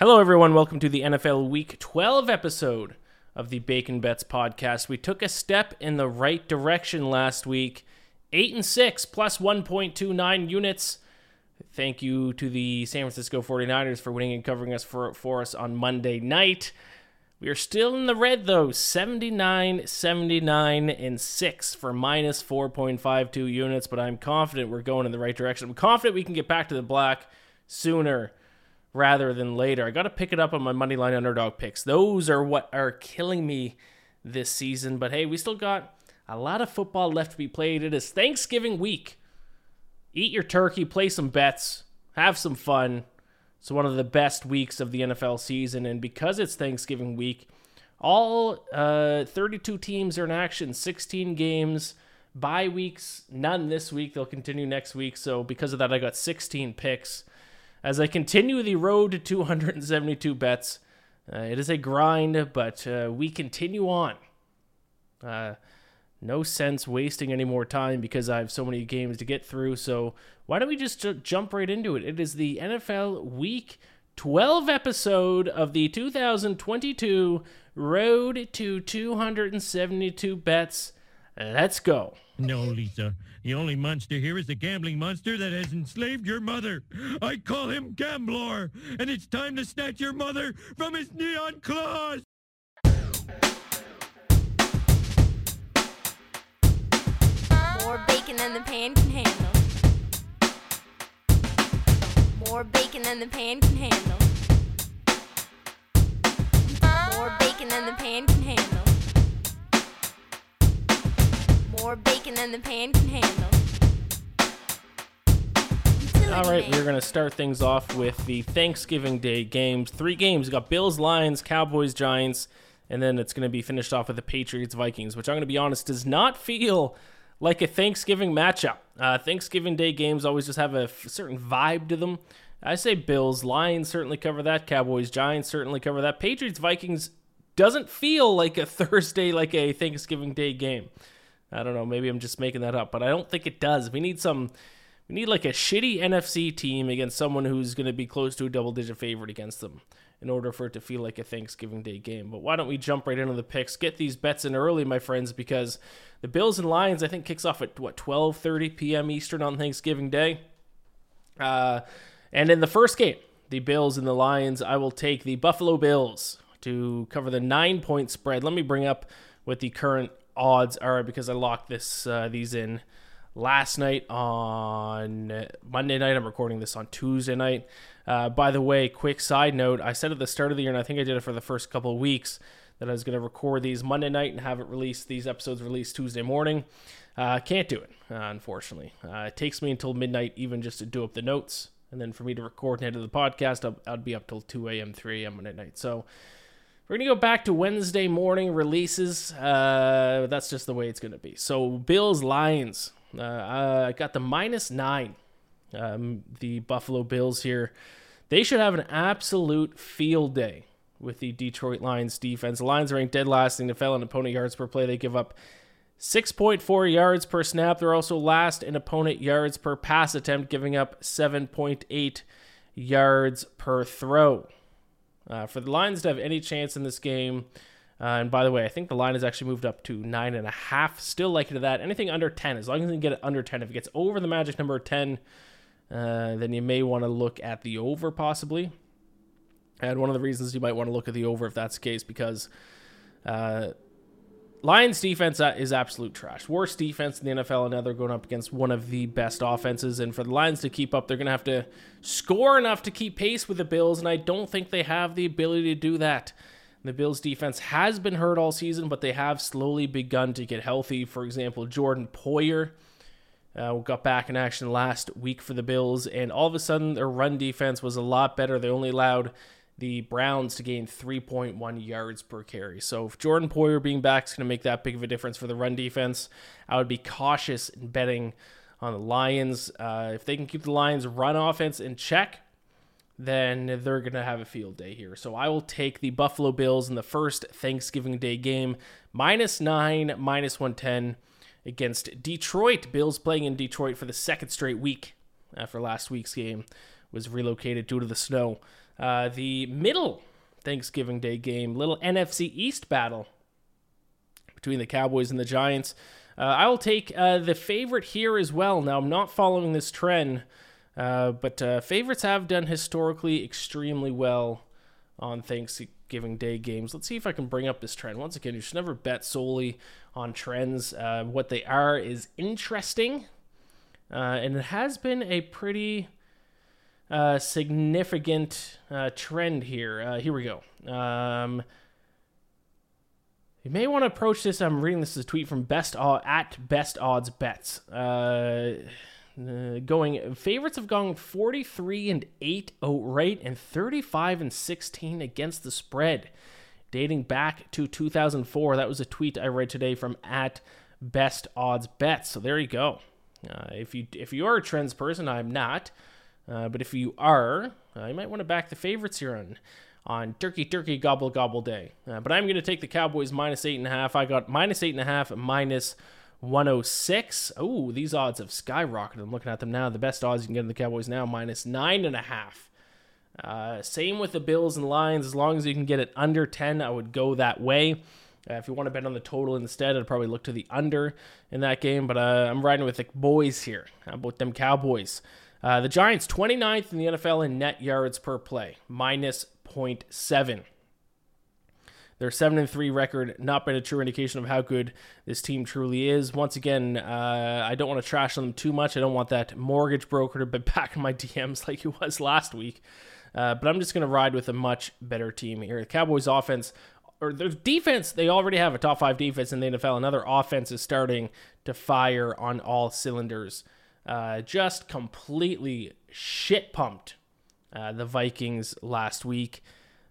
Hello, everyone. Welcome to the NFL Week 12 episode of the Bacon Bets podcast. We took a step in the right direction last week. 8 and 6 plus 1.29 units. Thank you to the San Francisco 49ers for winning and covering us for, for us on Monday night. We are still in the red though, 79, 79, and 6 for minus 4.52 units, but I'm confident we're going in the right direction. I'm confident we can get back to the black sooner rather than later. I got to pick it up on my money line underdog picks. Those are what are killing me this season. But hey, we still got a lot of football left to be played. It is Thanksgiving week. Eat your turkey, play some bets, have some fun. It's one of the best weeks of the NFL season. And because it's Thanksgiving week, all uh, 32 teams are in action, 16 games. Bye weeks, none this week. They'll continue next week. So, because of that, I got 16 picks as I continue the road to 272 bets. Uh, it is a grind, but uh, we continue on. Uh, no sense wasting any more time because I have so many games to get through. So why don't we just j- jump right into it? It is the NFL Week 12 episode of the 2022 Road to 272 Bets. Let's go. No, Lisa. The only monster here is the gambling monster that has enslaved your mother. I call him Gamblor, and it's time to snatch your mother from his neon claws. More bacon than the pan can handle. More bacon than the pan can handle. More bacon than the pan can handle. More bacon than the pan can handle. All right, we're going to start things off with the Thanksgiving Day games. Three games. We got Bills, Lions, Cowboys, Giants, and then it's going to be finished off with the Patriots, Vikings, which I'm going to be honest does not feel like a Thanksgiving matchup. Uh, Thanksgiving Day games always just have a f- certain vibe to them. I say Bills, Lions certainly cover that. Cowboys, Giants certainly cover that. Patriots, Vikings doesn't feel like a Thursday, like a Thanksgiving Day game. I don't know. Maybe I'm just making that up, but I don't think it does. We need some. We need like a shitty NFC team against someone who's going to be close to a double digit favorite against them in order for it to feel like a Thanksgiving Day game. But why don't we jump right into the picks? Get these bets in early, my friends, because the Bills and Lions I think kicks off at what 12:30 p.m. Eastern on Thanksgiving Day. Uh, and in the first game, the Bills and the Lions, I will take the Buffalo Bills to cover the nine point spread. Let me bring up what the current odds are because I locked this uh, these in last night on Monday night. I'm recording this on Tuesday night. Uh, by the way, quick side note: I said at the start of the year, and I think I did it for the first couple of weeks, that I was going to record these Monday night and have it released. These episodes released Tuesday morning. Uh, can't do it, uh, unfortunately. Uh, it takes me until midnight even just to do up the notes, and then for me to record and edit the podcast, I'd be up till 2 a.m., 3 a.m. Monday night. So. We're going to go back to Wednesday morning releases. Uh, that's just the way it's going to be. So, Bills Lions. Uh, I got the minus nine. Um, the Buffalo Bills here. They should have an absolute field day with the Detroit Lions defense. The Lions ranked dead last in the NFL in opponent yards per play. They give up 6.4 yards per snap. They're also last in opponent yards per pass attempt, giving up 7.8 yards per throw. Uh, for the Lions to have any chance in this game, uh, and by the way, I think the line has actually moved up to nine and a half. Still likely to that. Anything under 10, as long as you can get it under 10. If it gets over the magic number 10, uh, then you may want to look at the over possibly. And one of the reasons you might want to look at the over if that's the case, because uh, Lions defense uh, is absolute trash. Worst defense in the NFL, and now they're going up against one of the best offenses. And for the Lions to keep up, they're going to have to score enough to keep pace with the Bills, and I don't think they have the ability to do that. The Bills defense has been hurt all season, but they have slowly begun to get healthy. For example, Jordan Poyer uh, got back in action last week for the Bills, and all of a sudden their run defense was a lot better. They only allowed the Browns to gain 3.1 yards per carry. So if Jordan Poyer being back is going to make that big of a difference for the run defense, I would be cautious in betting on the Lions. Uh, if they can keep the Lions' run offense in check, then they're going to have a field day here. So I will take the Buffalo Bills in the first Thanksgiving Day game, minus nine, minus 110 against Detroit. Bills playing in Detroit for the second straight week after last week's game was relocated due to the snow. Uh, the middle Thanksgiving Day game, little NFC East battle between the Cowboys and the Giants. Uh, I will take uh, the favorite here as well. Now, I'm not following this trend, uh, but uh, favorites have done historically extremely well on Thanksgiving Day games. Let's see if I can bring up this trend. Once again, you should never bet solely on trends. What they are is interesting, and it has been a pretty uh, significant uh, trend here. Uh, here we go. Um, you may want to approach this. I'm reading this as a tweet from Best at Best Odds Bets. Uh, uh, going favorites have gone 43 and 8 outright and 35 and 16 against the spread dating back to 2004 that was a tweet i read today from at best odds bets so there you go if you if you are a trends person i'm not uh, but if you are uh, you might want to back the favorites here on on turkey turkey gobble gobble day uh, but i'm going to take the cowboys minus eight and a half i got minus eight and a half minus 106. Oh, these odds have skyrocketed. I'm looking at them now. The best odds you can get in the Cowboys now, minus nine and a half. Uh, same with the Bills and Lions. As long as you can get it under 10, I would go that way. Uh, if you want to bet on the total instead, I'd probably look to the under in that game. But uh, I'm riding with the boys here. How about them Cowboys? Uh, the Giants, 29th in the NFL in net yards per play, minus 0.7. Their seven and three record not been a true indication of how good this team truly is. Once again, uh, I don't want to trash them too much. I don't want that mortgage broker to be back in my DMs like he was last week. Uh, but I'm just going to ride with a much better team here. The Cowboys' offense or their defense, they already have a top five defense in the NFL. Another offense is starting to fire on all cylinders. Uh, just completely shit pumped uh, the Vikings last week.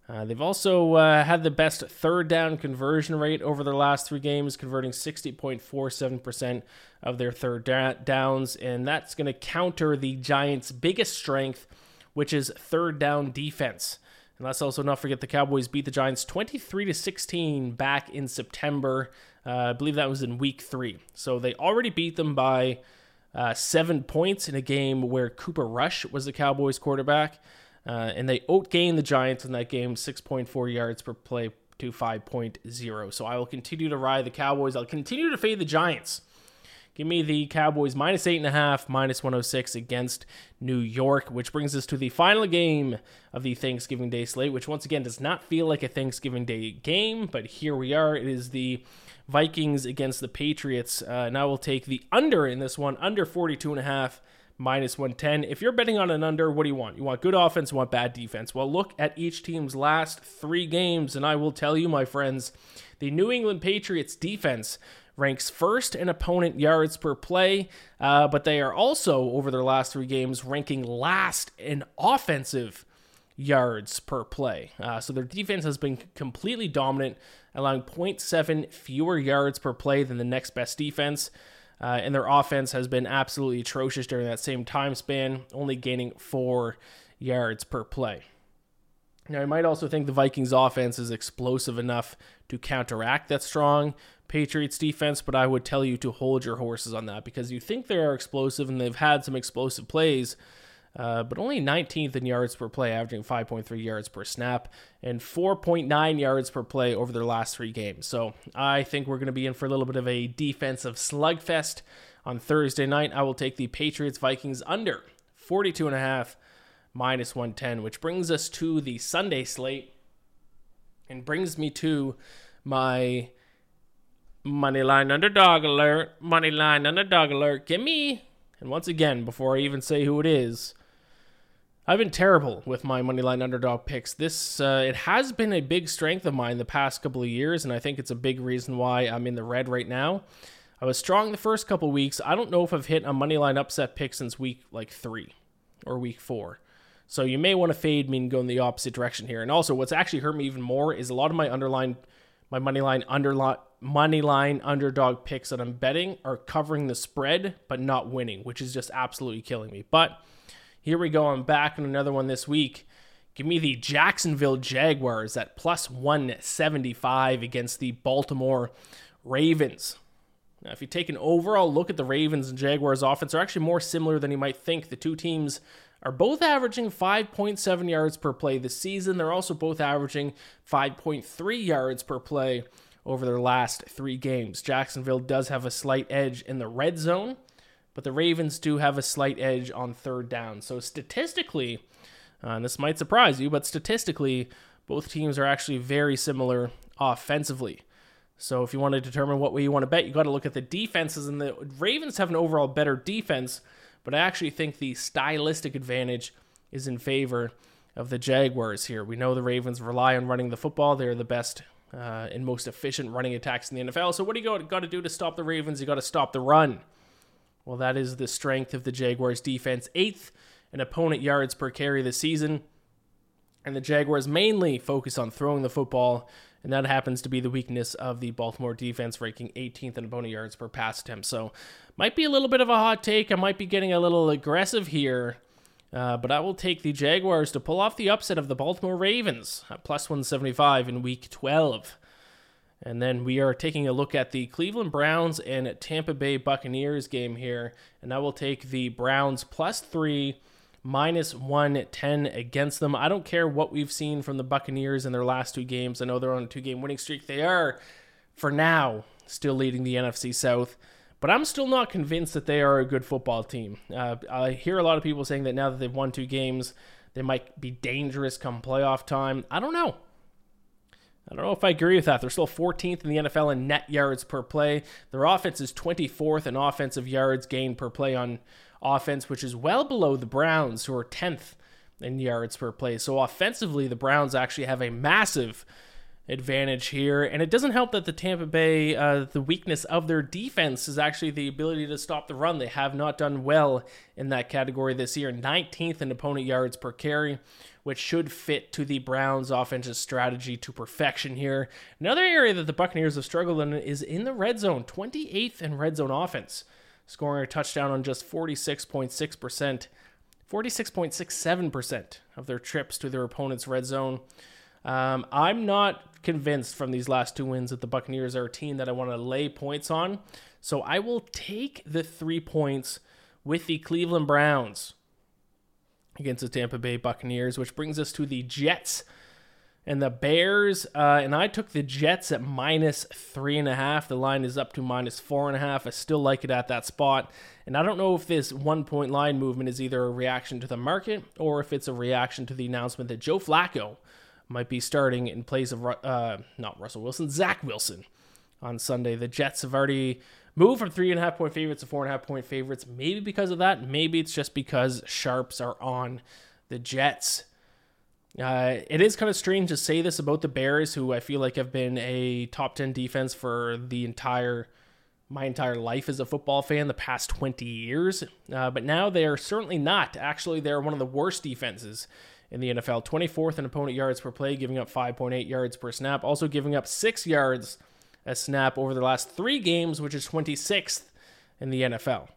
Uh, they've also uh, had the best third down conversion rate over their last three games, converting 60.47% of their third da- downs, and that's going to counter the Giants' biggest strength, which is third down defense. And let's also not forget the Cowboys beat the Giants 23 to 16 back in September. Uh, I believe that was in Week Three. So they already beat them by uh, seven points in a game where Cooper Rush was the Cowboys' quarterback. Uh, and they outgained the Giants in that game, 6.4 yards per play to 5.0. So I will continue to ride the Cowboys. I'll continue to fade the Giants. Give me the Cowboys minus 8.5, minus 106 against New York, which brings us to the final game of the Thanksgiving Day slate, which once again does not feel like a Thanksgiving Day game, but here we are. It is the Vikings against the Patriots. Uh, will take the under in this one, under 42 and a half, minus 110. If you're betting on an under, what do you want? You want good offense, you want bad defense. Well, look at each team's last three games, and I will tell you, my friends, the New England Patriots defense ranks first in opponent yards per play, uh, but they are also, over their last three games, ranking last in offensive yards per play. Uh, so their defense has been completely dominant, allowing 0.7 fewer yards per play than the next best defense. Uh, and their offense has been absolutely atrocious during that same time span, only gaining four yards per play. Now, I might also think the Vikings offense is explosive enough to counteract that strong Patriots defense, but I would tell you to hold your horses on that because you think they are explosive and they've had some explosive plays, uh, but only 19th in yards per play, averaging 5.3 yards per snap and 4.9 yards per play over their last three games. So I think we're going to be in for a little bit of a defensive slugfest on Thursday night. I will take the Patriots Vikings under 42 and a half minus 110, which brings us to the Sunday slate and brings me to my money line underdog alert, money line underdog alert. Give me, and once again, before I even say who it is, I've been terrible with my moneyline underdog picks. This uh, it has been a big strength of mine the past couple of years, and I think it's a big reason why I'm in the red right now. I was strong the first couple weeks. I don't know if I've hit a moneyline upset pick since week like three or week four. So you may want to fade me and go in the opposite direction here. And also, what's actually hurt me even more is a lot of my underline, my money line underline money underdog picks that I'm betting are covering the spread but not winning, which is just absolutely killing me. But here we go. I'm back on another one this week. Give me the Jacksonville Jaguars at plus 175 against the Baltimore Ravens. Now, if you take an overall look at the Ravens and Jaguars offense, they're actually more similar than you might think. The two teams are both averaging 5.7 yards per play this season. They're also both averaging 5.3 yards per play over their last three games. Jacksonville does have a slight edge in the red zone, but the Ravens do have a slight edge on third down. So statistically, uh, and this might surprise you, but statistically, both teams are actually very similar offensively. So if you want to determine what way you want to bet, you got to look at the defenses, and the Ravens have an overall better defense but I actually think the stylistic advantage is in favor of the Jaguars here. We know the Ravens rely on running the football. They're the best uh, and most efficient running attacks in the NFL. So what do you got to do to stop the Ravens? You got to stop the run. Well, that is the strength of the Jaguars defense. Eighth in opponent yards per carry this season. And the Jaguars mainly focus on throwing the football and that happens to be the weakness of the Baltimore defense, ranking 18th in opponent yards per pass attempt. So, might be a little bit of a hot take. I might be getting a little aggressive here, uh, but I will take the Jaguars to pull off the upset of the Baltimore Ravens at plus 175 in Week 12. And then we are taking a look at the Cleveland Browns and Tampa Bay Buccaneers game here, and I will take the Browns plus three minus 110 against them. I don't care what we've seen from the Buccaneers in their last two games. I know they're on a two game winning streak. They are, for now, still leading the NFC South. But I'm still not convinced that they are a good football team. Uh, I hear a lot of people saying that now that they've won two games, they might be dangerous come playoff time. I don't know. I don't know if I agree with that. They're still 14th in the NFL in net yards per play. Their offense is 24th in offensive yards gained per play on offense, which is well below the Browns, who are 10th in yards per play. So offensively, the Browns actually have a massive advantage here. And it doesn't help that the Tampa Bay, uh, the weakness of their defense is actually the ability to stop the run. They have not done well in that category this year, 19th in opponent yards per carry, which should fit to the Browns' offensive strategy to perfection here. Another area that the Buccaneers have struggled in is in the red zone, 28th in red zone offense scoring a touchdown on just 46.6%, 46.67% of their trips to their opponent's red zone. Um, I'm not convinced from these last two wins that the Buccaneers are a team that I want to lay points on. So I will take the three points with the Cleveland Browns against the Tampa Bay Buccaneers, which brings us to the Jets and the Bears, uh, and I took the Jets at minus three and a half. The line is up to minus four and a half. I still like it at that spot. And I don't know if this one point line movement is either a reaction to the market or if it's a reaction to the announcement that Joe Flacco might be starting in place of, uh, not Russell Wilson, Zach Wilson on Sunday. The Jets have already moved from three and a half point favorites to four and a half point favorites. Maybe because of that. Maybe it's just because sharps are on the Jets. Uh, it is kind of strange to say this about the Bears, who I feel like have been a top 10 defense for the entire my entire life as a football fan, the past 20 years. Uh, but now they are certainly not. Actually, they're one of the worst defenses in the NFL. 24th in opponent yards per play, giving up 5.8 yards per snap, also giving up six yards a snap over the last three games, which is 26th in the NFL.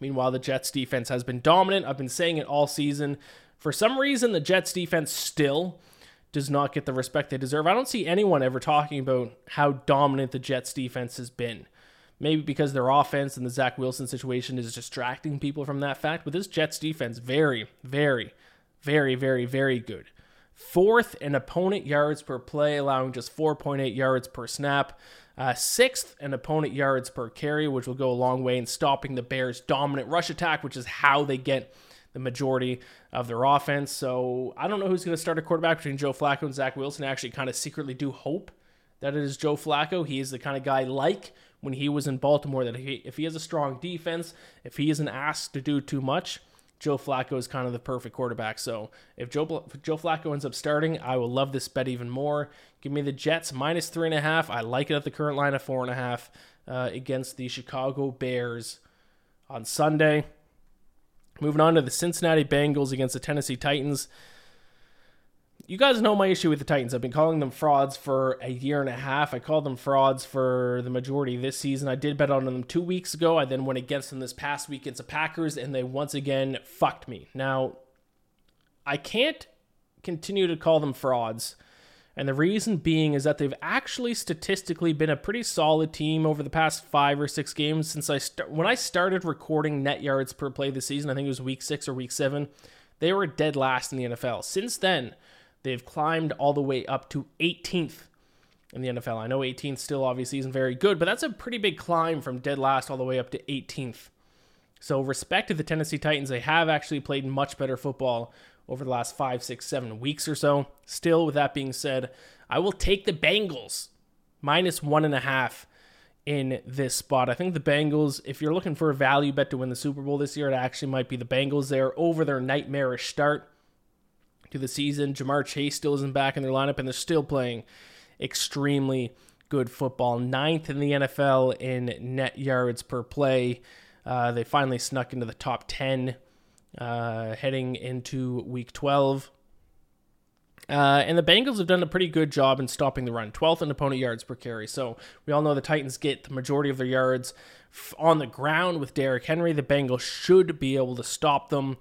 Meanwhile, the Jets defense has been dominant. I've been saying it all season. For some reason, the Jets defense still does not get the respect they deserve. I don't see anyone ever talking about how dominant the Jets defense has been. Maybe because their offense and the Zach Wilson situation is distracting people from that fact, but this Jets defense, very, very, very, very, very good. Fourth in opponent yards per play, allowing just 4.8 yards per snap. Uh, sixth in opponent yards per carry, which will go a long way in stopping the Bears' dominant rush attack, which is how they get the majority of their offense. So I don't know who's going to start a quarterback between Joe Flacco and Zach Wilson. I actually kind of secretly do hope that it is Joe Flacco. He is the kind of guy like when he was in Baltimore that he, if he has a strong defense, if he isn't asked to do too much, Joe Flacco is kind of the perfect quarterback. So if Joe if Joe Flacco ends up starting, I will love this bet even more. Give me the Jets minus three and a half. I like it at the current line of four and a half uh, against the Chicago Bears on Sunday. Moving on to the Cincinnati Bengals against the Tennessee Titans you guys know my issue with the Titans. I've been calling them frauds for a year and a half. I called them frauds for the majority this season. I did bet on them two weeks ago. I then went against them this past week against the Packers, and they once again fucked me. Now, I can't continue to call them frauds. And the reason being is that they've actually statistically been a pretty solid team over the past five or six games since I start. When I started recording net yards per play this season, I think it was week six or week seven, they were dead last in the NFL. Since then, They've climbed all the way up to 18th in the NFL. I know 18th still obviously isn't very good, but that's a pretty big climb from dead last all the way up to 18th. So, respect to the Tennessee Titans, they have actually played much better football over the last five, six, seven weeks or so. Still, with that being said, I will take the Bengals minus one and a half in this spot. I think the Bengals, if you're looking for a value bet to win the Super Bowl this year, it actually might be the Bengals there over their nightmarish start to the season. Ja'Marr Chase still isn't back in their lineup, and they're still playing extremely good football. Ninth in the NFL in net yards per play. Uh, they finally snuck into the top 10 uh, heading into week 12. Uh, and the Bengals have done a pretty good job in stopping the run, 12th in opponent yards per carry. So we all know the Titans get the majority of their yards on the ground with Derrick Henry. The Bengals should be able to stop them.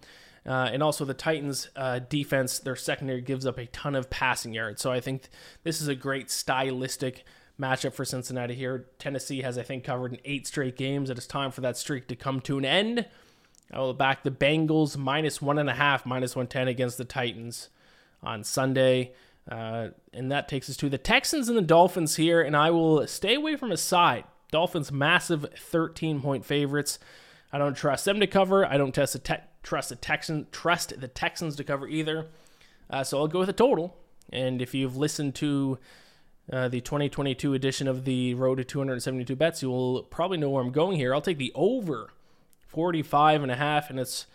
Uh, and also the Titans' uh, defense, their secondary gives up a ton of passing yards. So I think this is a great stylistic matchup for Cincinnati here. Tennessee has, I think, covered in eight straight games. It is time for that streak to come to an end. I will back the Bengals minus one and a half, minus 110 against the Titans on Sunday. Uh, and that takes us to the Texans and the Dolphins here. And I will stay away from a side. Dolphins massive 13 point favorites. I don't trust them to cover. I don't test the te- trust the Texans trust the Texans to cover either. Uh, so I'll go with a total. And if you've listened to uh, the 2022 edition of the Road to 272 Bets, you will probably know where I'm going here. I'll take the over 45 and a half, and it's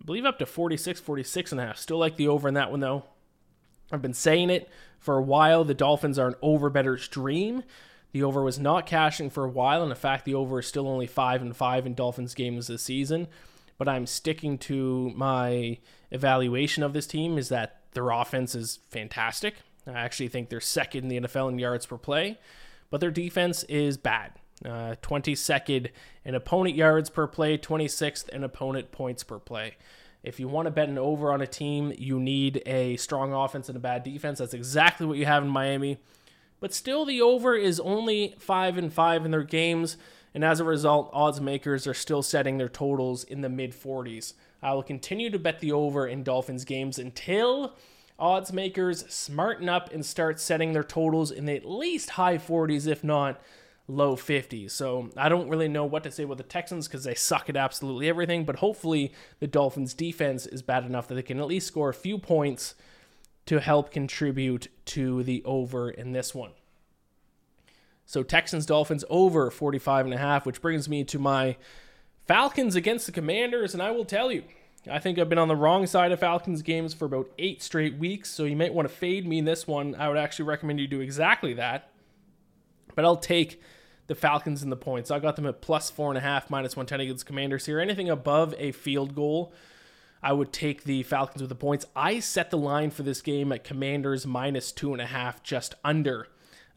I believe up to 46, 46 and a half. Still like the over in that one though. I've been saying it for a while. The Dolphins are an over better's dream. The over was not cashing for a while, and in fact, the over is still only five and five in Dolphins games this season but I'm sticking to my evaluation of this team is that their offense is fantastic. I actually think they're second in the NFL in yards per play, but their defense is bad. Uh, 22nd in opponent yards per play, 26th in opponent points per play. If you want to bet an over on a team, you need a strong offense and a bad defense. That's exactly what you have in Miami. But still, the over is only 5 and 5 in their games and as a result, odds makers are still setting their totals in the mid 40s. I will continue to bet the over in Dolphins games until odds makers smarten up and start setting their totals in the at least high 40s, if not low 50s. So I don't really know what to say with the Texans because they suck at absolutely everything, but hopefully the Dolphins defense is bad enough that they can at least score a few points to help contribute to the over in this one. So Texans Dolphins over 45 and a half, which brings me to my Falcons against the Commanders and I will tell you, I think I've been on the wrong side of Falcons games for about 8 straight weeks, so you might want to fade me in this one. I would actually recommend you do exactly that. But I'll take the Falcons in the points. I got them at plus four and a half, minus 110 against Commanders here. Anything above a field goal, I would take the Falcons with the points. I set the line for this game at Commanders minus two and a half, just under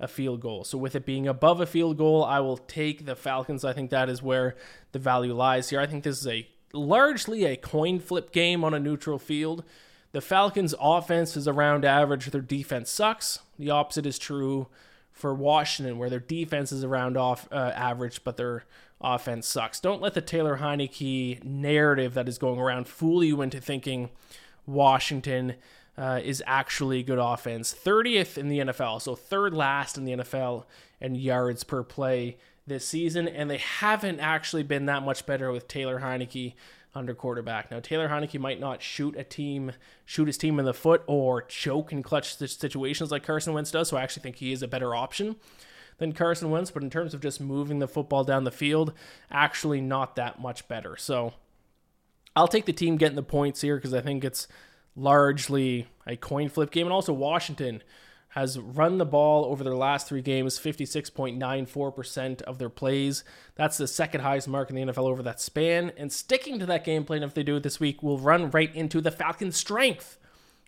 a field goal. So with it being above a field goal, I will take the Falcons. I think that is where the value lies here. I think this is a largely a coin flip game on a neutral field. The Falcons' offense is around average, their defense sucks. The opposite is true for Washington, where their defense is around off uh, average, but their offense sucks. Don't let the Taylor Heinicke narrative that is going around fool you into thinking Washington uh, is actually good offense. 30th in the NFL, so third last in the NFL in yards per play this season, and they haven't actually been that much better with Taylor Heinicke under quarterback. Now Taylor Heinicke might not shoot a team, shoot his team in the foot, or choke in clutch situations like Carson Wentz does. So I actually think he is a better option than Carson Wentz. But in terms of just moving the football down the field, actually not that much better. So I'll take the team getting the points here because I think it's largely a coin flip game, and also Washington has run the ball over their last three games 56.94% of their plays. That's the second highest mark in the NFL over that span. And sticking to that game plan, if they do it this week, will run right into the Falcons' strength,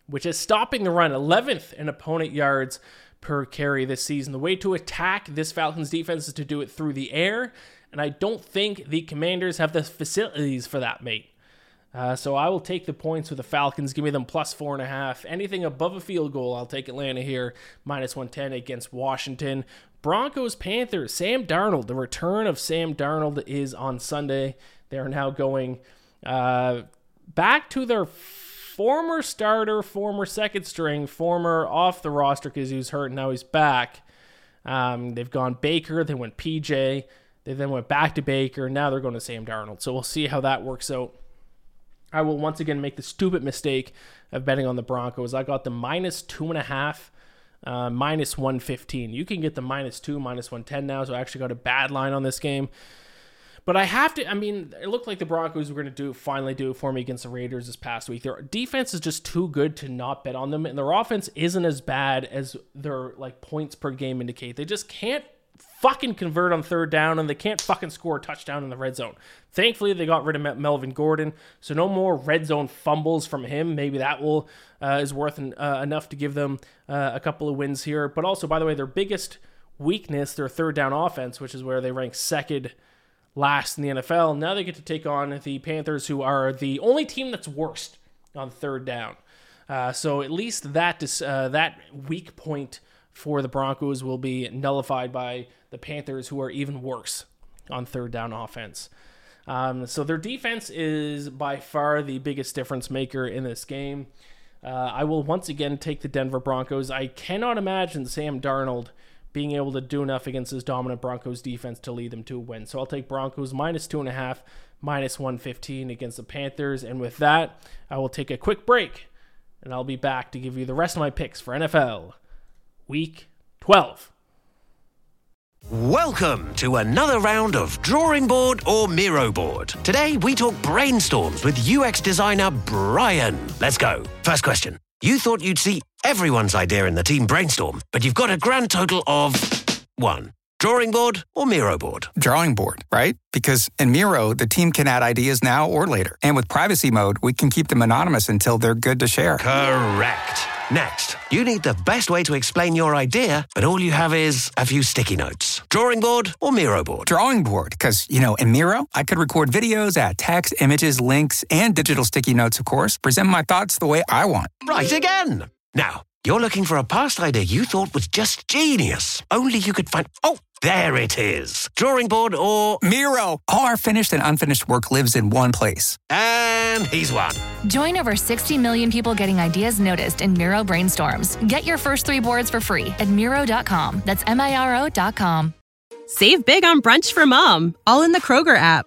which is stopping the run 11th in opponent yards per carry this season. The way to attack this Falcons defense is to do it through the air. And I don't think the commanders have the facilities for that, mate. Uh, so I will take the points with the Falcons. Give me them plus four and a half. Anything above a field goal, I'll take Atlanta here, minus 110 against Washington. Broncos, Panthers, Sam Darnold. The return of Sam Darnold is on Sunday. They are now going uh, back to their former starter, former second string, former off the roster because he was hurt. And now he's back. Um, they've gone Baker, they went PJ, they then went back to Baker. Now they're going to Sam Darnold. So we'll see how that works out. I will once again make the stupid mistake of betting on the Broncos. I got the minus two and a half, uh, minus 115. You can get the minus two, minus 110 now, so I actually got a bad line on this game. But I have to, I mean, it looked like the Broncos were going to do finally do it for me against the Raiders this past week. Their defense is just too good to not bet on them, and their offense isn't as bad as their like points per game indicate. They just can't fucking convert on third down and they can't fucking score a touchdown in the red zone. Thankfully, they got rid of Melvin Gordon, so no more red zone fumbles from him. Maybe that will uh, is worth an, uh, enough to give them uh, a couple of wins here. But also, by the way, their biggest weakness, their third down offense, which is where they rank second last in the NFL. Now they get to take on the Panthers, who are the only team that's worst on third down. Uh, so at least that uh, that weak point for the Broncos will be nullified by the Panthers, who are even worse on third down offense. Um, so their defense is by far the biggest difference maker in this game. Uh, I will once again take the Denver Broncos. I cannot imagine Sam Darnold being able to do enough against his dominant Broncos defense to lead them to a win. So I'll take Broncos minus two and a half, minus 115 against the Panthers. And with that, I will take a quick break and I'll be back to give you the rest of my picks for NFL Week 12. Welcome to another round of Drawing Board or Miro Board. Today we talk brainstorms with UX designer Brian. Let's go. First question. You thought you'd see everyone's idea in the team brainstorm, but you've got a grand total of one. Drawing board or Miro board? Drawing board, right? Because in Miro, the team can add ideas now or later. And with privacy mode, we can keep them anonymous until they're good to share. Correct. Next, you need the best way to explain your idea, but all you have is a few sticky notes. Drawing board or Miro board? Drawing board, because, you know, in Miro, I could record videos, add text, images, links, and digital sticky notes, of course, present my thoughts the way I want. Right again. Now, you're looking for a past idea you thought was just genius. Only you could find. Oh, there it is. Drawing board or. Miro! All our finished and unfinished work lives in one place. And he's won. Join over 60 million people getting ideas noticed in Miro brainstorms. Get your first three boards for free at Miro.com. That's M I R O.com. Save big on brunch for mom, all in the Kroger app.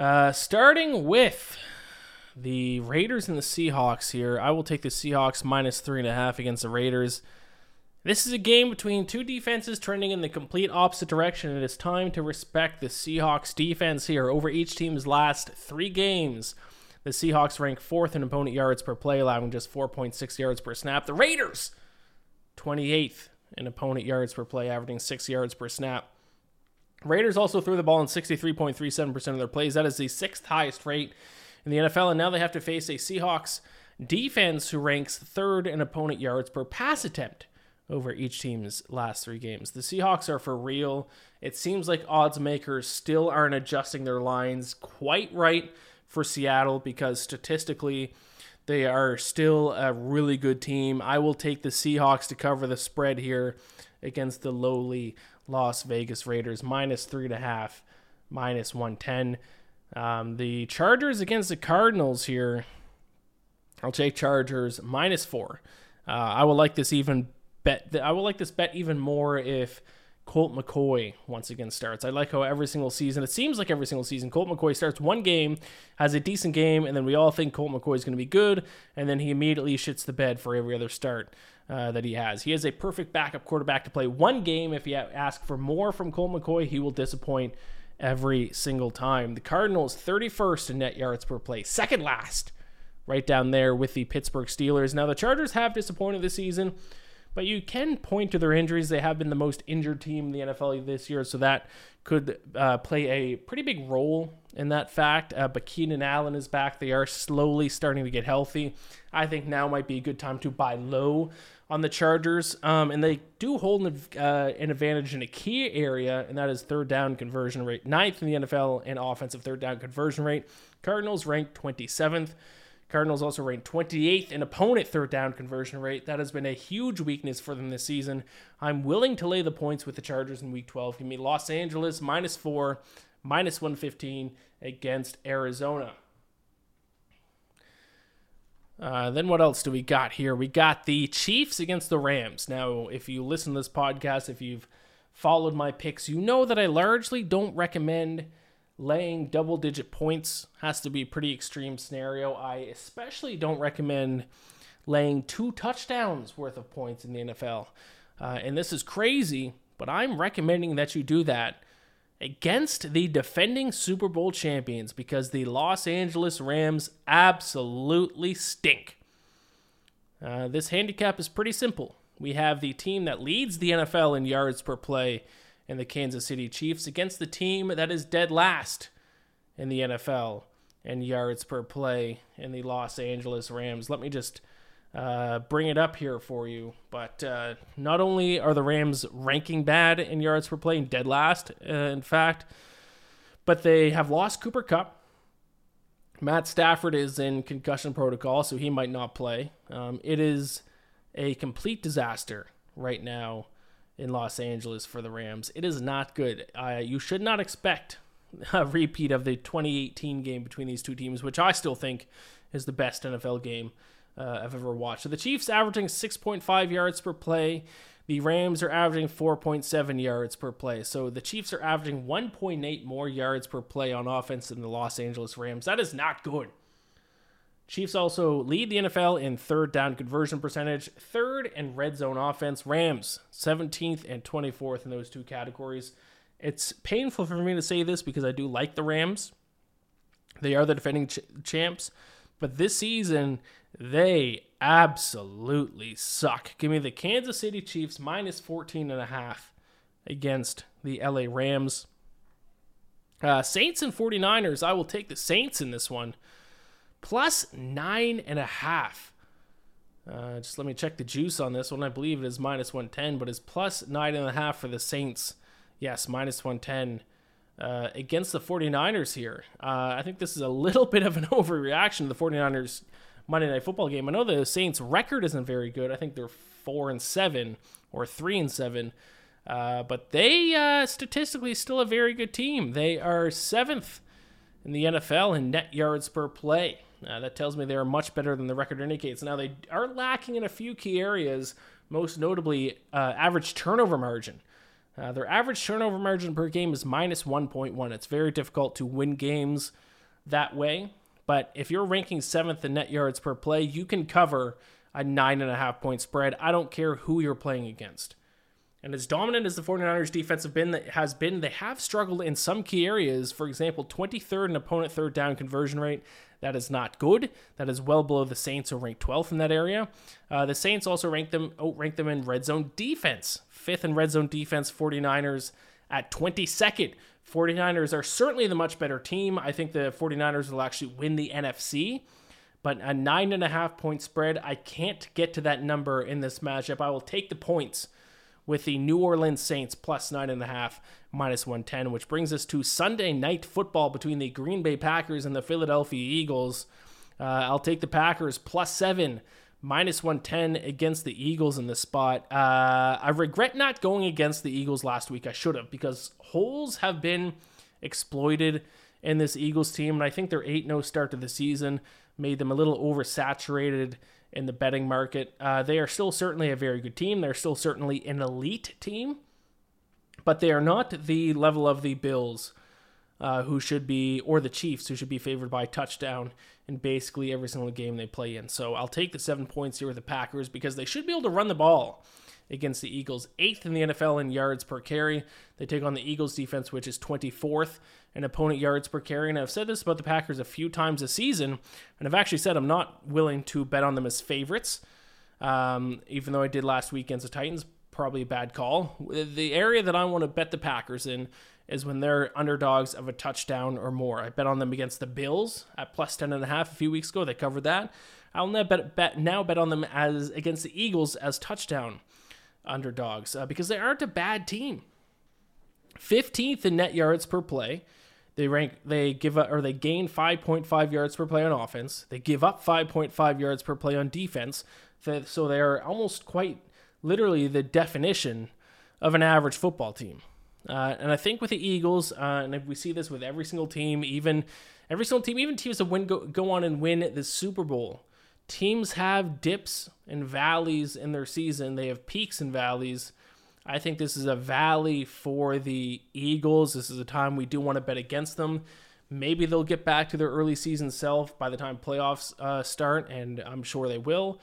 Uh, starting with the Raiders and the Seahawks here. I will take the Seahawks minus three and a half against the Raiders. This is a game between two defenses trending in the complete opposite direction. It is time to respect the Seahawks defense here. Over each team's last three games, The Seahawks rank fourth in opponent yards per play, allowing just 4.6 yards per snap. The Raiders, 28th in opponent yards per play, averaging six yards per snap. Raiders also threw the ball in 63.37% of their plays. That is the sixth highest rate in the NFL. And now they have to face a Seahawks defense who ranks third in opponent yards per pass attempt over each team's last three games. The Seahawks are for real. It seems like odds makers still aren't adjusting their lines quite right for Seattle because statistically, they are still a really good team. I will take the Seahawks to cover the spread here against the lowly Las Vegas Raiders, minus three and a half, minus 110. Um, the Chargers against the Cardinals here. I'll take Chargers minus four. Uh, I will like this even bet. I will like this bet even more if Colt McCoy once again starts. I like how every single season, it seems like every single season, Colt McCoy starts one game, has a decent game, and then we all think Colt McCoy is going to be good, and then he immediately shits the bed for every other start uh, that he has. He is a perfect backup quarterback to play one game. If you ask for more from Colt McCoy, he will disappoint every single time. The Cardinals 31st in net yards per play, second last, right down there with the Pittsburgh Steelers. Now the Chargers have disappointed this season. But you can point to their injuries. They have been the most injured team in the NFL this year, so that could uh, play a pretty big role in that fact. Uh, but Keenan Allen is back. They are slowly starting to get healthy. I think now might be a good time to buy low on the Chargers. Um, and they do hold an, uh, an, advantage in a key area, and that is third down conversion rate. Ninth in the NFL in offensive third down conversion rate. Cardinals ranked 27th. Cardinals also ranked 28th in opponent third down conversion rate. That has been a huge weakness for them this season. I'm willing to lay the points with the Chargers in week 12. Give me Los Angeles minus four, minus 115 against Arizona. Uh, then what else do we got here? We got the Chiefs against the Rams. Now, if you listen to this podcast, if you've followed my picks, you know that I largely don't recommend laying double digit points has to be a pretty extreme scenario. I especially don't recommend laying two touchdowns worth of points in the NFL. Uh, and this is crazy, but I'm recommending that you do that against the defending Super Bowl champions because the Los Angeles Rams absolutely stink. Uh, this handicap is pretty simple. We have the team that leads the NFL in yards per play and the Kansas City Chiefs against the team that is dead last in the NFL in yards per play in the Los Angeles Rams. Let me just uh, bring it up here for you. But uh, not only are the Rams ranking bad in yards per play and dead last, uh, in fact, but they have lost Cooper Kupp. Matt Stafford is in concussion protocol, so he might not play. Um, it is a complete disaster right now in Los Angeles for the Rams. It is not good. Uh, you should not expect a repeat of the 2018 game between these two teams, which I still think is the best NFL game uh, I've ever watched. So the Chiefs averaging 6.5 yards per play. The Rams are averaging 4.7 yards per play. So the Chiefs are averaging 1.8 more yards per play on offense than the Los Angeles Rams. That is not good. Chiefs also lead the NFL in third down conversion percentage, third in red zone offense. Rams 17th and 24th in those two categories. It's painful for me to say this because I do like the Rams. They are the defending ch- champs, but this season they absolutely suck. Give me the Kansas City Chiefs minus 14 and a half against the LA Rams. Uh, Saints and 49ers, I will take the Saints in this one plus nine and a half. Uh, just let me check the juice on this one. I believe it is minus 110, but it's plus nine and a half for the Saints. Yes, minus 110 uh, against the 49ers here. Uh, I think this is a little bit of an overreaction to the 49ers Monday Night Football game. I know the Saints' record isn't very good. I think they're four and seven or three and seven. Uh, but they uh, statistically still a very good team. They are seventh in the NFL in net yards per play. Uh, that tells me they are much better than the record indicates. Now, they are lacking in a few key areas, most notably uh, average turnover margin. Uh, their average turnover margin per game is minus 1.1. It's very difficult to win games that way. But if you're ranking seventh in net yards per play, you can cover a nine and a half point spread. I don't care who you're playing against. And as dominant as the 49ers defense have been, has been, they have struggled in some key areas. For example, 23rd in opponent third down conversion rate. That is not good. That is well below the Saints, who rank 12th in that area. Uh, the Saints also rank them outrank them in red zone defense. Fifth in red zone defense, 49ers at 22nd. 49ers are certainly the much better team. I think the 49ers will actually win the NFC. But a nine and a half point spread, I can't get to that number in this matchup. I will take the points with the New Orleans Saints plus nine and a half, minus 110, which brings us to Sunday night football between the Green Bay Packers and the Philadelphia Eagles. Uh, I'll take the Packers plus seven, minus 110 against the Eagles in this spot. Uh, I regret not going against the Eagles last week. I should have because holes have been exploited in this Eagles team, and I think their 8 0 start to the season made them a little oversaturated in the betting market. Uh, they are still certainly a very good team. They're still certainly an elite team, but they are not the level of the Bills, uh, who should be, or the Chiefs, who should be favored by touchdown in basically every single game they play in. So I'll take the seven points here with the Packers because they should be able to run the ball against the Eagles. Eighth in the NFL in yards per carry. They take on the Eagles defense, which is 24th in opponent yards per carry. And I've said this about the Packers a few times this season, and I've actually said I'm not willing to bet on them as favorites, um, even though I did last week against the Titans. Probably a bad call. The area that I want to bet the Packers in is when they're underdogs of a touchdown or more. I bet on them against the Bills at plus 10.5 a few weeks ago. They covered that. I'll now bet, bet, now bet on them as against the Eagles as touchdown underdogs uh, because they aren't a bad team. 15th in net yards per play. They rank they give up or they gain 5.5 yards per play on offense. They give up 5.5 yards per play on defense. So they are almost quite literally the definition of an average football team. Uh, and I think with the Eagles, uh, and we see this with every single team, even every single team, even teams that win go, go on and win the Super Bowl. Teams have dips and valleys in their season. They have peaks and valleys. I think this is a valley for the Eagles. This is a time we do want to bet against them. Maybe they'll get back to their early season self by the time playoffs uh, start, and I'm sure they will.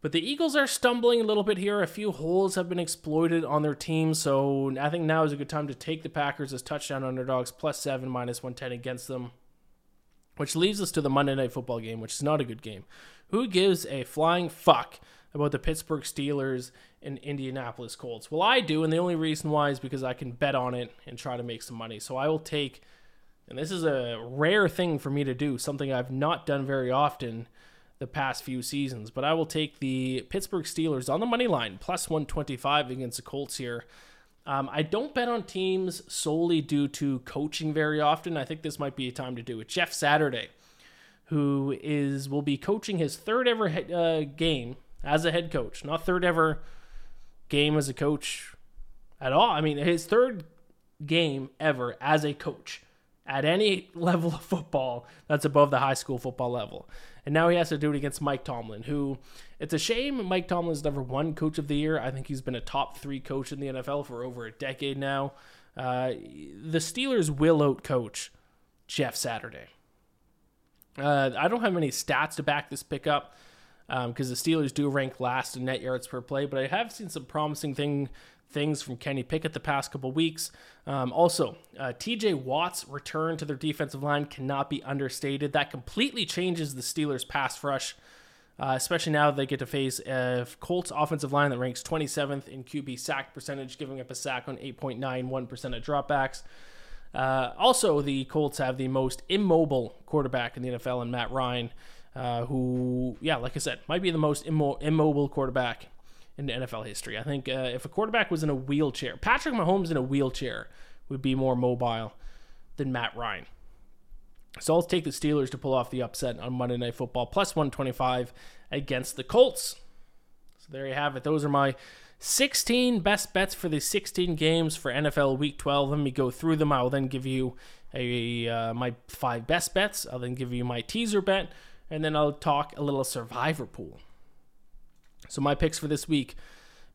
But the Eagles are stumbling a little bit here. A few holes have been exploited on their team, so I think now is a good time to take the Packers as touchdown underdogs, plus seven, minus 110 against them. Which leads us to the Monday Night Football game, which is not a good game. Who gives a flying fuck about the Pittsburgh Steelers and Indianapolis Colts? Well, I do, and the only reason why is because I can bet on it and try to make some money. So I will take, and this is a rare thing for me to do, something I've not done very often the past few seasons, but I will take the Pittsburgh Steelers on the money line, plus 125 against the Colts here. Um, I don't bet on teams solely due to coaching very often. I think this might be a time to do it. Jeff Saturday, who is will be coaching his third ever uh, game as a head coach, not third ever game as a coach at all. I mean, his third game ever as a coach at any level of football that's above the high school football level. And now he has to do it against Mike Tomlin, who it's a shame Mike Tomlin's never won coach of the year. I think he's been a top three coach in the NFL for over a decade now. Uh, the Steelers will out coach Jeff Saturday. Uh, I don't have any stats to back this pick up because um, the Steelers do rank last in net yards per play, but I have seen some promising thing things from Kenny Pickett the past couple weeks. Um, also, uh, TJ Watt's return to their defensive line cannot be understated. That completely changes the Steelers' pass rush, uh, especially now that they get to face a Colts offensive line that ranks 27th in QB sack percentage, giving up a sack on 8.91% of dropbacks. Uh, also, the Colts have the most immobile quarterback in the NFL and Matt Ryan, uh, who, yeah, like I said, might be the most immo- immobile quarterback in NFL history. I think uh, if a quarterback was in a wheelchair, Patrick Mahomes in a wheelchair would be more mobile than Matt Ryan. So I'll take the Steelers to pull off the upset on Monday Night Football, plus 125 against the Colts. So there you have it. Those are my 16 best bets for the 16 games for NFL Week 12. Let me go through them. I will then give you a uh, my five best bets. I'll then give you my teaser bet, and then I'll talk a little survivor pool. So my picks for this week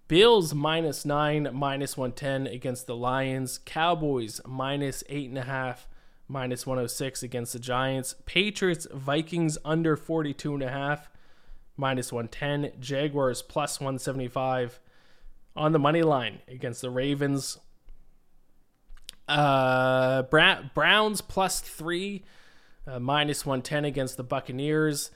Bills minus nine, minus 110 against the Lions. Cowboys minus eight and a half, minus 106 against the Giants. Patriots, Vikings under 42 and a half, minus 110. Jaguars plus 175 on the money line against the Ravens. Uh, Browns plus three uh, minus 110 against the Buccaneers.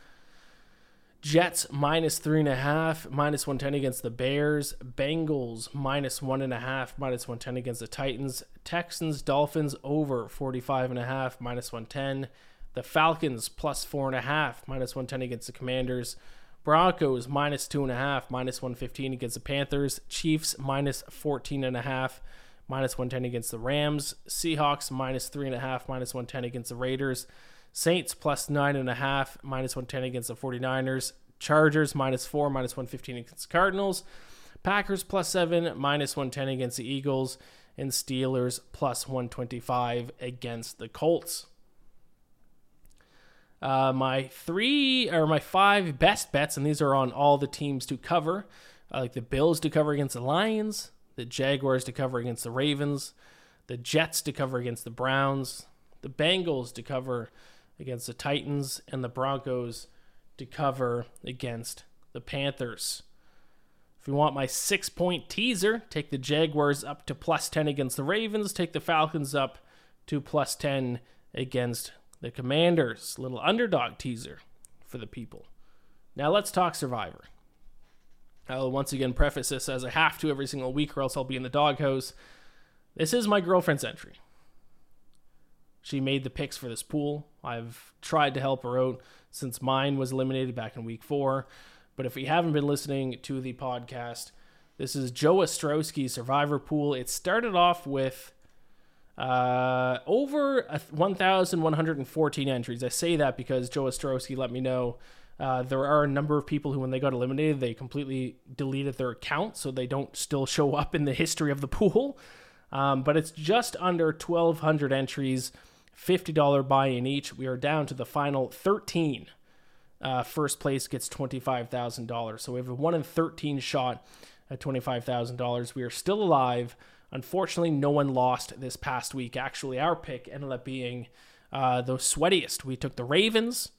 Jets minus three and a half, minus 110 against the Bears. Bengals minus one and a half, minus 110 against the Titans. Texans, Dolphins over 45 and a half, minus 110. The Falcons plus four and a half, minus 110 against the Commanders. Broncos minus two and a half, minus 115 against the Panthers. Chiefs minus 14 and a half, minus 110 against the Rams. Seahawks minus three and a half, minus 110 against the Raiders. Saints plus nine and a half, minus 110 against the 49ers. Chargers minus four, minus 115 against the Cardinals. Packers plus seven, minus 110 against the Eagles. And Steelers plus 125 against the Colts. Uh, my three or my five best bets, and these are on all the teams to cover. I like the Bills to cover against the Lions, the Jaguars to cover against the Ravens, the Jets to cover against the Browns, the Bengals to cover against the Titans, and the Broncos to cover against the Panthers. If you want my six point teaser, take the Jaguars up to plus 10 against the Ravens, take the Falcons up to plus 10 against the Commanders. Little underdog teaser for the people. Now let's talk Survivor. I'll once again preface this as I have to every single week, or else I'll be in the doghouse. This is my girlfriend's entry. She made the picks for this pool. I've tried to help her out since mine was eliminated back in week four. But if you haven't been listening to the podcast, this is Joe Ostrowski's Survivor Pool. It started off with uh, over 1,114 entries. I say that because Joe Ostrowski let me know uh, there are a number of people who, when they got eliminated, they completely deleted their account, so they don't still show up in the history of the pool. Um, but it's just under 1,200 entries. $50 buy in each. We are down to the final 13. Uh, first place gets $25,000. So we have a 1 in 13 shot at $25,000. We are still alive. Unfortunately, no one lost this past week. Actually, our pick ended up being uh, the sweatiest. We took the Ravens.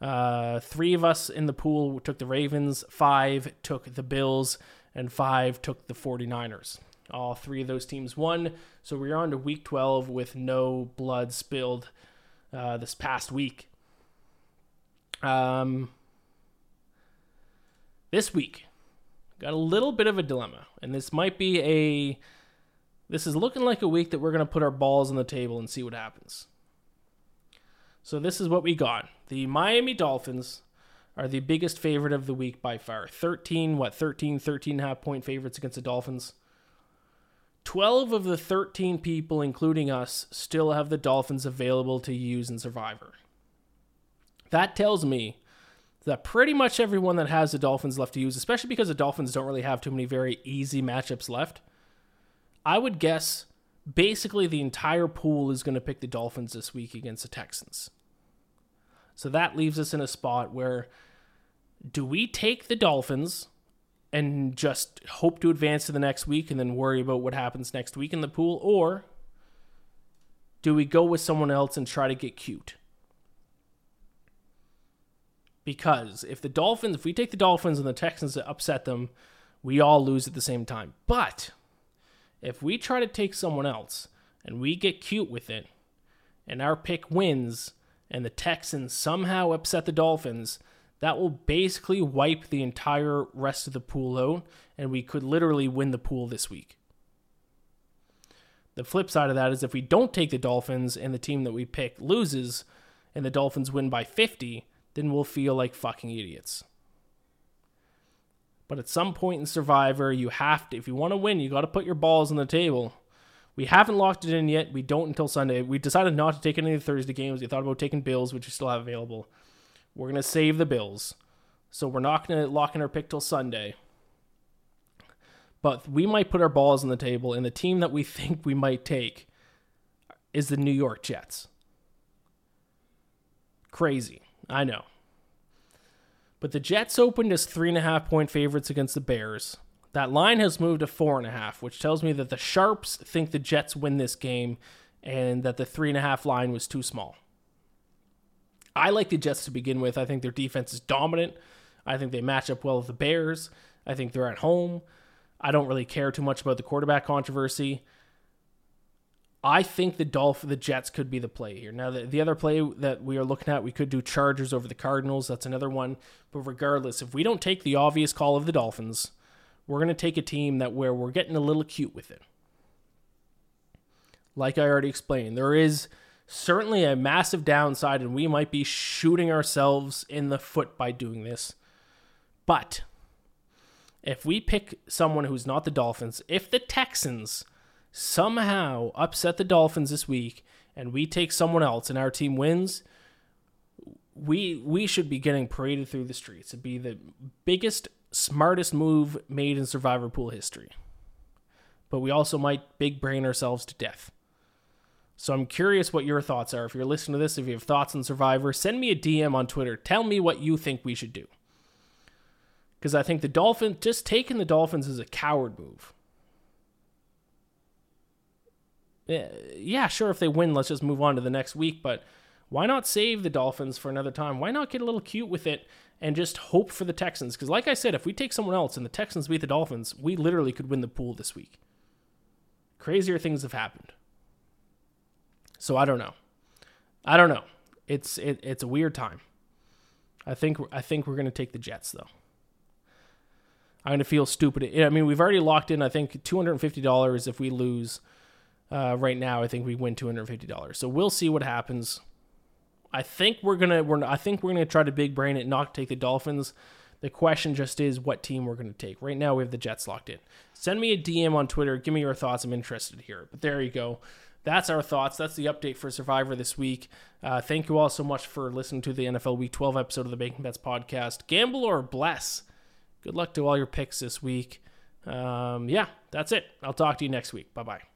Uh, three of us in the pool took the Ravens, five took the Bills, and five took the 49ers. All three of those teams won. So we're on to week 12 with no blood spilled uh, this past week. Um, this week, got a little bit of a dilemma. And this might be a. This is looking like a week that we're going to put our balls on the table and see what happens. So this is what we got. The Miami Dolphins are the biggest favorite of the week by far. 13, what, 13, 13 and a half point favorites against the Dolphins. 12 of the 13 people, including us, still have the Dolphins available to use in Survivor. That tells me that pretty much everyone that has the Dolphins left to use, especially because the Dolphins don't really have too many very easy matchups left, I would guess basically the entire pool is going to pick the Dolphins this week against the Texans. So that leaves us in a spot where do we take the Dolphins and just hope to advance to the next week and then worry about what happens next week in the pool? Or do we go with someone else and try to get cute? Because if the Dolphins, if we take the Dolphins and the Texans to upset them, we all lose at the same time. But if we try to take someone else and we get cute with it and our pick wins and the Texans somehow upset the Dolphins, that will basically wipe the entire rest of the pool out, and we could literally win the pool this week. The flip side of that is if we don't take the Dolphins and the team that we pick loses and the Dolphins win by 50, then we'll feel like fucking idiots. But at some point in Survivor, you have to, if you want to win, you got to put your balls on the table. We haven't locked it in yet. We don't until Sunday. We decided not to take any of the Thursday games. We thought about taking Bills, which we still have available. We're going to save the Bills. So we're not going to lock in our pick till Sunday. But we might put our balls on the table, and the team that we think we might take is the New York Jets. Crazy. I know. But the Jets opened as three and a half point favorites against the Bears. That line has moved to four and a half, which tells me that the Sharps think the Jets win this game and that the three and a half line was too small. I like the Jets to begin with. I think their defense is dominant. I think they match up well with the Bears. I think they're at home. I don't really care too much about the quarterback controversy. I think the Dolph the Jets could be the play here. Now the, the other play that we are looking at, we could do Chargers over the Cardinals. That's another one. But regardless, if we don't take the obvious call of the Dolphins, we're going to take a team that where we're getting a little cute with it. Like I already explained, there is certainly a massive downside, and we might be shooting ourselves in the foot by doing this. But if we pick someone who's not the Dolphins, if the Texans somehow upset the Dolphins this week and we take someone else and our team wins, we we should be getting paraded through the streets. It'd be the biggest, smartest move made in Survivor Pool history. But we also might big brain ourselves to death. So I'm curious what your thoughts are. If you're listening to this, if you have thoughts on Survivor, send me a DM on Twitter. Tell me what you think we should do. Because I think the Dolphins, just taking the Dolphins is a coward move. Eh, yeah, sure, if they win, let's just move on to the next week. But why not save the Dolphins for another time? Why not get a little cute with it and just hope for the Texans? Because, like I said, if we take someone else and the Texans beat the Dolphins, we literally could win the pool this week. Crazier things have happened. So I don't know. I don't know. It's it, it's a weird time. I think I think we're to take the Jets though. I'm to feel stupid. I mean, we've already locked in I think $250 if we lose uh, right now. I think we win $250. So we'll see what happens. I think we're to we're I think we're to try to big brain it, not take the Dolphins. The question just is what team we're going to take. Right now we have the Jets locked in. Send me a DM on Twitter. Give me your thoughts. I'm interested here. But there you go that's our thoughts. That's the update for Survivor this week. Uh, thank you all so much for listening to the NFL Week 12 episode of the Bacon Bets podcast. Gamble or bless. Good luck to all your picks this week. Um, yeah, that's it. I'll talk to you next week. Bye bye.